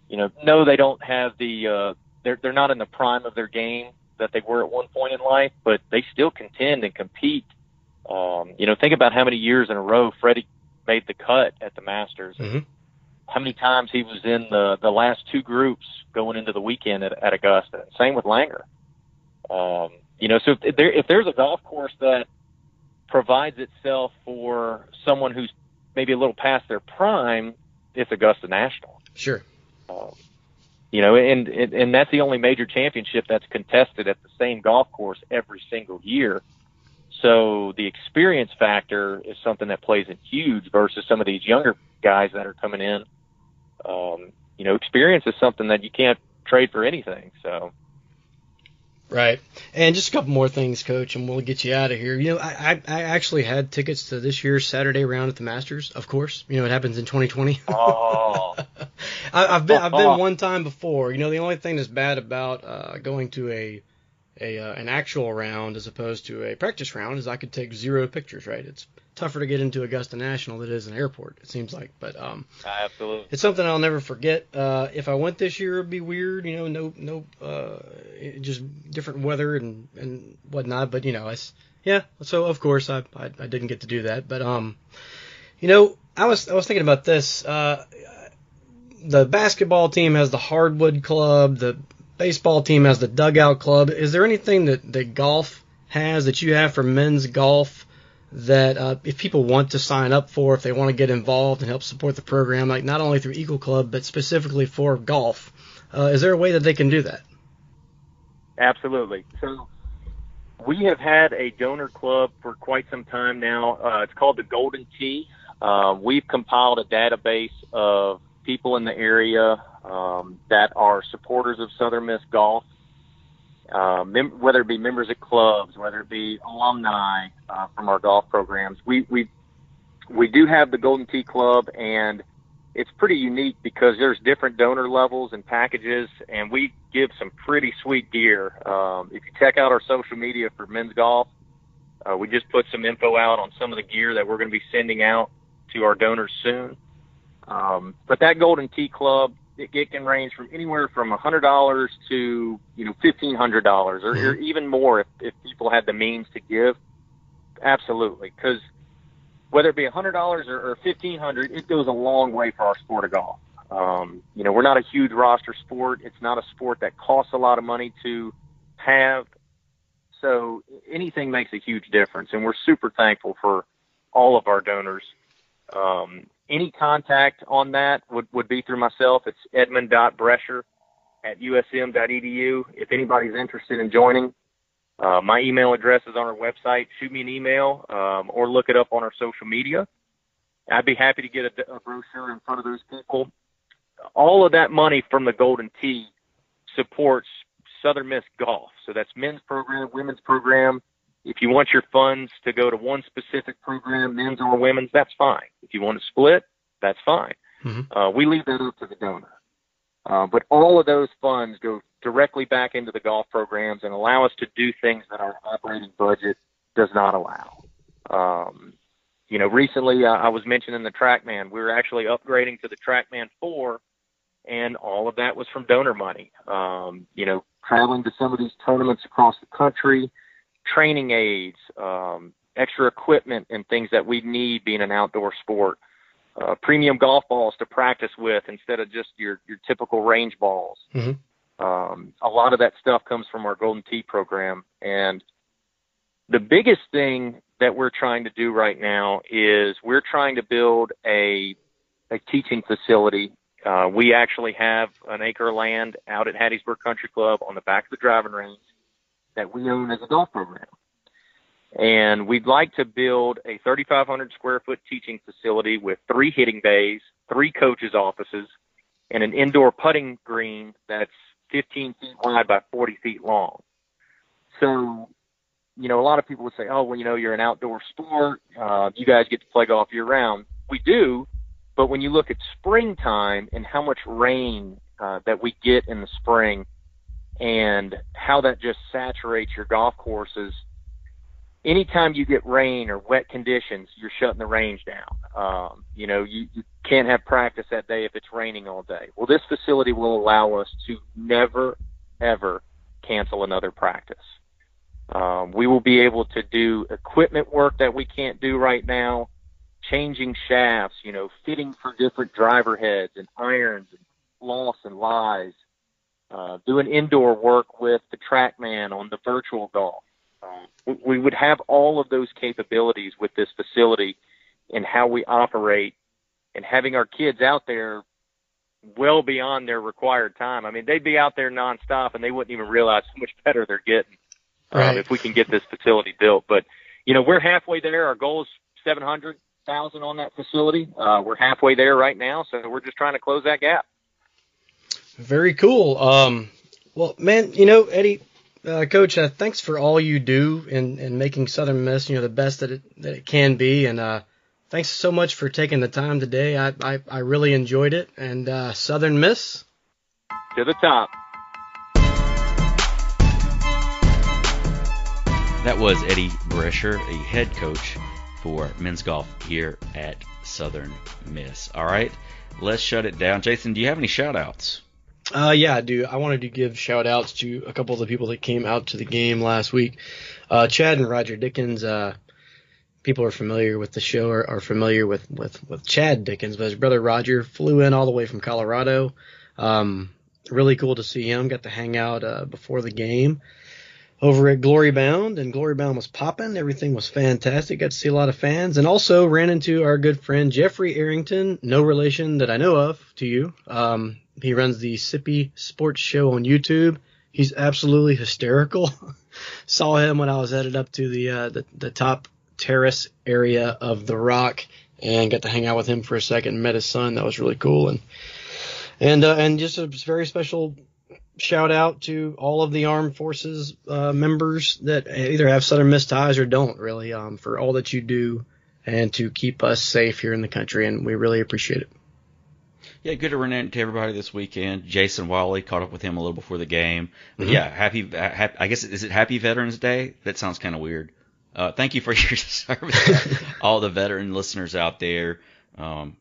S4: you know, no, they don't have the uh, they're they're not in the prime of their game that they were at one point in life, but they still contend and compete. Um, you know, think about how many years in a row Freddie made the cut at the Masters.
S2: Mhm.
S4: How many times he was in the the last two groups going into the weekend at, at Augusta. Same with Langer. Um, you know, so if there if there's a golf course that provides itself for someone who's maybe a little past their prime, it's Augusta National.
S2: Sure.
S4: Um, you know, and, and and that's the only major championship that's contested at the same golf course every single year. So the experience factor is something that plays in huge versus some of these younger guys that are coming in. Um, you know, experience is something that you can't trade for anything. So
S2: Right. And just a couple more things, Coach, and we'll get you out of here. You know, I, I, I actually had tickets to this year's Saturday round at the Masters. Of course, you know it happens in 2020.
S4: Oh.
S2: I, I've been I've been one time before. You know, the only thing that's bad about uh, going to a a uh, an actual round as opposed to a practice round is I could take zero pictures. Right. It's tougher to get into Augusta National than it is an airport. It seems like, but um,
S4: absolutely.
S2: it's something I'll never forget. Uh, if I went this year, it'd be weird, you know, no, no, uh, just different weather and and whatnot. But you know, it's yeah. So of course I, I I didn't get to do that. But um, you know, I was I was thinking about this. Uh, the basketball team has the hardwood club. The baseball team has the dugout club. Is there anything that that golf has that you have for men's golf? that uh, if people want to sign up for, if they want to get involved and help support the program, like not only through Eagle Club but specifically for golf, uh, is there a way that they can do that?
S4: Absolutely. So we have had a donor club for quite some time now. Uh, it's called the Golden Tee. Uh, we've compiled a database of people in the area um, that are supporters of Southern Miss golf, uh, mem- whether it be members of clubs, whether it be alumni uh, from our golf programs. We we we do have the Golden Tee Club, and it's pretty unique because there's different donor levels and packages, and we give some pretty sweet gear. Um, if you check out our social media for men's golf, uh, we just put some info out on some of the gear that we're going to be sending out to our donors soon. Um, but that Golden Tee Club, it, it can range from anywhere from a hundred dollars to you know fifteen hundred dollars, or, or even more if, if people had the means to give. Absolutely, because whether it be a hundred dollars or, or fifteen hundred, it goes a long way for our sport of golf. Um, you know, we're not a huge roster sport. It's not a sport that costs a lot of money to have. So anything makes a huge difference, and we're super thankful for all of our donors. Um, any contact on that would, would be through myself. It's edmund.brescher at usm.edu. If anybody's interested in joining, uh, my email address is on our website. Shoot me an email um, or look it up on our social media. I'd be happy to get a, a brochure in front of those people. All of that money from the Golden Tee supports Southern Miss Golf. So that's men's program, women's program. If you want your funds to go to one specific program, men's or women's, that's fine. If you want to split, that's fine.
S2: Mhm.
S4: Uh, we leave that up to the donor. Uh, but all of those funds go directly back into the golf programs and allow us to do things that our operating budget does not allow. Um, you know, recently uh, I was mentioning the TrackMan. We were actually upgrading to the TrackMan 4, and all of that was from donor money. Um, you know, traveling to some of these tournaments across the country, training aids, um, extra equipment, and things that we need being an outdoor sport. Uh, premium golf balls to practice with instead of just your your typical range balls.
S2: Mhm.
S4: Um, a lot of that stuff comes from our Golden Tee program, and the biggest thing that we're trying to do right now is we're trying to build a a teaching facility. Uh, we actually have an acre of land out at Hattiesburg Country Club on the back of the driving range that we own as a golf program. And we'd like to build a 3,500 square foot teaching facility with three hitting bays, three coaches' offices, and an indoor putting green that's 15 feet wide by 40 feet long. So, you know, a lot of people would say, oh, well, you know, you're an outdoor sport. Uh, you guys get to play golf year round. We do, But when you look at springtime and how much rain uh, that we get in the spring and how that just saturates your golf courses, anytime you get rain or wet conditions, you're shutting the range down. Um, you know, you, you can't have practice that day if it's raining all day. Well, this facility will allow us to never, ever cancel another practice. Um, we will be able to do equipment work that we can't do right now, changing shafts, you know, fitting for different driver heads and irons and lofts and lies, uh, doing indoor work with the TrackMan on the virtual golf. Uh, we would have all of those capabilities with this facility and how we operate and having our kids out there well beyond their required time. I mean, they'd be out there nonstop and they wouldn't even realize how much better they're getting um, right. um, if we can get this facility built. But you know, we're halfway there. Our goal is seven hundred thousand on that facility. Uh, we're halfway there right now, so we're just trying to close that gap.
S2: Very cool. Um, well, man, you know, Eddie, uh, Coach, uh, thanks for all you do in, in making Southern Miss, you know, the best that it that it can be, and uh, thanks so much for taking the time today. I I, I really enjoyed it, and uh, Southern Miss
S4: to the top.
S1: That was Eddie Brescher, a head coach for men's golf here at Southern Miss. All right, let's shut it down. Jason, do you have any shout outs?
S2: Uh, yeah, I do. I wanted to give shout outs to a couple of the people that came out to the game last week. Uh, Chad and Roger Dickens, uh, people are familiar with the show are, are, familiar with, with, with Chad Dickens, but his brother Roger flew in all the way from Colorado. Um, really cool to see him. Got to hang out, uh, before the game over at Glory Bound, and Glory Bound was popping. Everything was fantastic. Got to see a lot of fans, and also ran into our good friend Jeffrey Arrington, no relation that I know of to you. Um, he runs the Sippy Sports Show on YouTube. He's absolutely hysterical. Saw him when I was headed up to the, uh, the the top terrace area of the Rock, and got to hang out with him for a second. Met his son. That was really cool, and and uh, and just a very special shout out to all of the armed forces uh, members that either have Southern Miss ties or don't really um, for all that you do and to keep us safe here in the country, and we really appreciate it.
S1: Yeah, good to run into everybody this weekend. Jason Wally caught up with him a little before the game. Mm-hmm. Yeah, happy, happy. I guess is it Happy Veterans Day? That sounds kind of weird. Uh, thank you for your service, all the veteran listeners out there, um,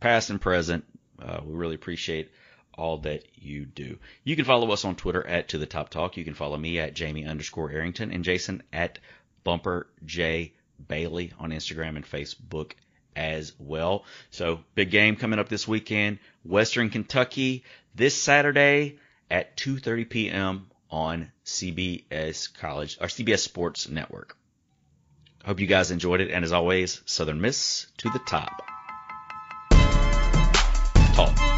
S1: past and present. Uh, we really appreciate all that you do. You can follow us on Twitter at To The Top Talk. You can follow me at Jamie underscore Arrington and Jason at Bumper J Bailey on Instagram and Facebook as well. So big game coming up this weekend. Western Kentucky this Saturday at 2:30 p.m. on CBS College or CBS Sports Network. Hope you guys enjoyed it, and as always, Southern Miss to the top. Talk.